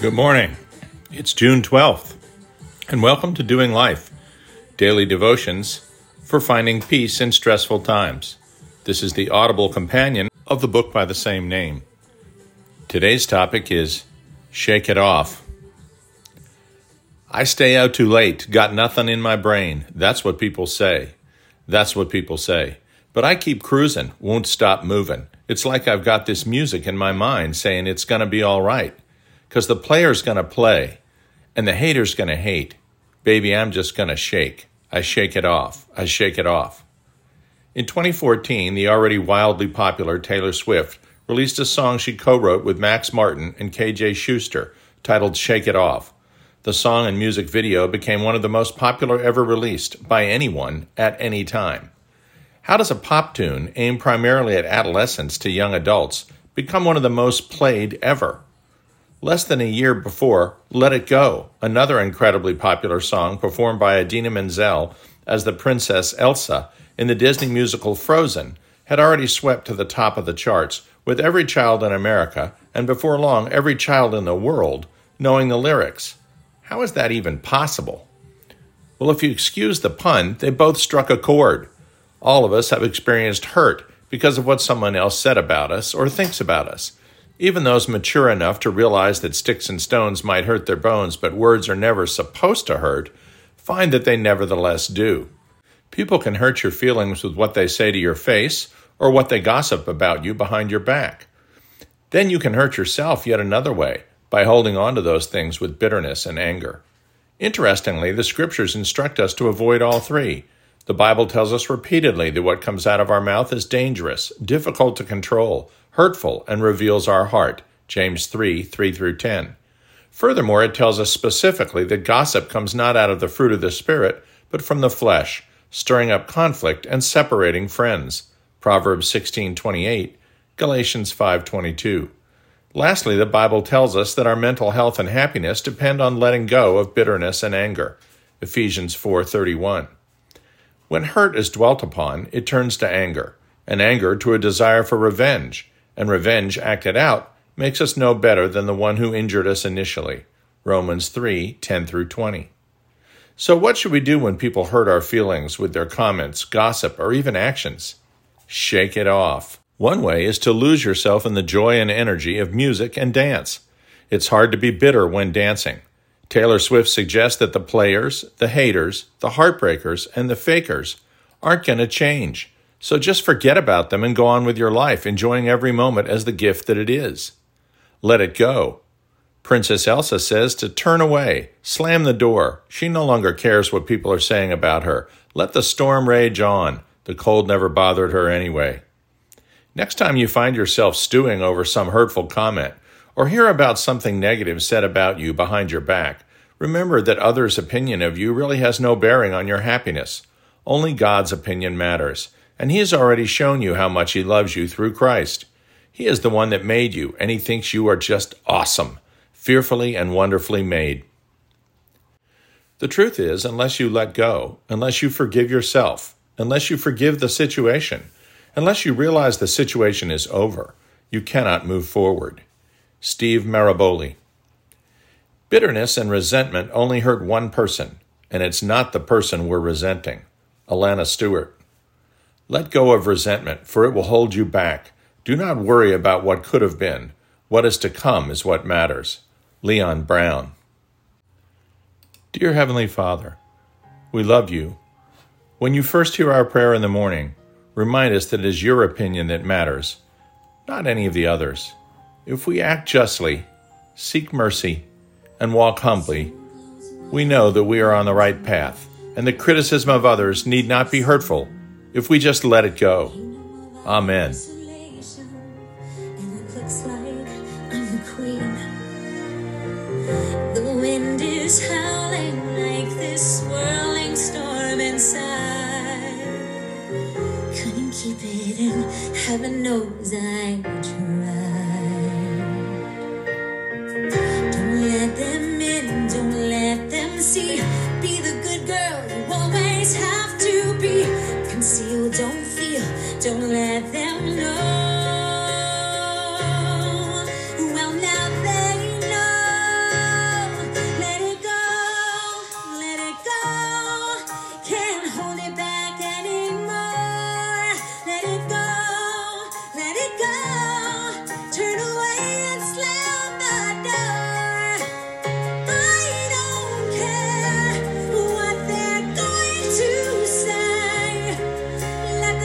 Good morning. It's June 12th, and welcome to Doing Life, daily devotions for finding peace in stressful times. This is the audible companion of the book by the same name. Today's topic is Shake It Off. I stay out too late, got nothing in my brain. That's what people say. That's what people say. But I keep cruising, won't stop moving. It's like I've got this music in my mind saying it's going to be all right. Because the player's going to play, and the hater's going to hate. Baby, I'm just going to shake. I shake it off. I shake it off. In 2014, the already wildly popular Taylor Swift released a song she co wrote with Max Martin and KJ Schuster titled Shake It Off. The song and music video became one of the most popular ever released by anyone at any time. How does a pop tune aimed primarily at adolescents to young adults become one of the most played ever? Less than a year before, Let It Go, another incredibly popular song performed by Idina Menzel as the Princess Elsa in the Disney musical Frozen, had already swept to the top of the charts with every child in America, and before long, every child in the world, knowing the lyrics. How is that even possible? Well, if you excuse the pun, they both struck a chord. All of us have experienced hurt because of what someone else said about us or thinks about us. Even those mature enough to realize that sticks and stones might hurt their bones, but words are never supposed to hurt, find that they nevertheless do. People can hurt your feelings with what they say to your face or what they gossip about you behind your back. Then you can hurt yourself yet another way by holding on to those things with bitterness and anger. Interestingly, the scriptures instruct us to avoid all three. The Bible tells us repeatedly that what comes out of our mouth is dangerous, difficult to control, hurtful, and reveals our heart. James 3 3 through 10. Furthermore, it tells us specifically that gossip comes not out of the fruit of the Spirit, but from the flesh, stirring up conflict and separating friends. Proverbs 16:28, Galatians 5:22. Lastly, the Bible tells us that our mental health and happiness depend on letting go of bitterness and anger. Ephesians 4:31. When hurt is dwelt upon, it turns to anger, and anger to a desire for revenge, and revenge acted out makes us no better than the one who injured us initially. Romans 3 10 through 20. So, what should we do when people hurt our feelings with their comments, gossip, or even actions? Shake it off. One way is to lose yourself in the joy and energy of music and dance. It's hard to be bitter when dancing. Taylor Swift suggests that the players, the haters, the heartbreakers, and the fakers aren't going to change. So just forget about them and go on with your life, enjoying every moment as the gift that it is. Let it go. Princess Elsa says to turn away, slam the door. She no longer cares what people are saying about her. Let the storm rage on. The cold never bothered her anyway. Next time you find yourself stewing over some hurtful comment, or hear about something negative said about you behind your back, remember that others' opinion of you really has no bearing on your happiness. Only God's opinion matters, and He has already shown you how much He loves you through Christ. He is the one that made you, and He thinks you are just awesome, fearfully and wonderfully made. The truth is, unless you let go, unless you forgive yourself, unless you forgive the situation, unless you realize the situation is over, you cannot move forward. Steve Maraboli. Bitterness and resentment only hurt one person, and it's not the person we're resenting. Alana Stewart. Let go of resentment, for it will hold you back. Do not worry about what could have been. What is to come is what matters. Leon Brown. Dear Heavenly Father, we love you. When you first hear our prayer in the morning, remind us that it is your opinion that matters, not any of the others. If we act justly, seek mercy, and walk humbly, we know that we are on the right path, and the criticism of others need not be hurtful if we just let it go. Amen. Isolation, and it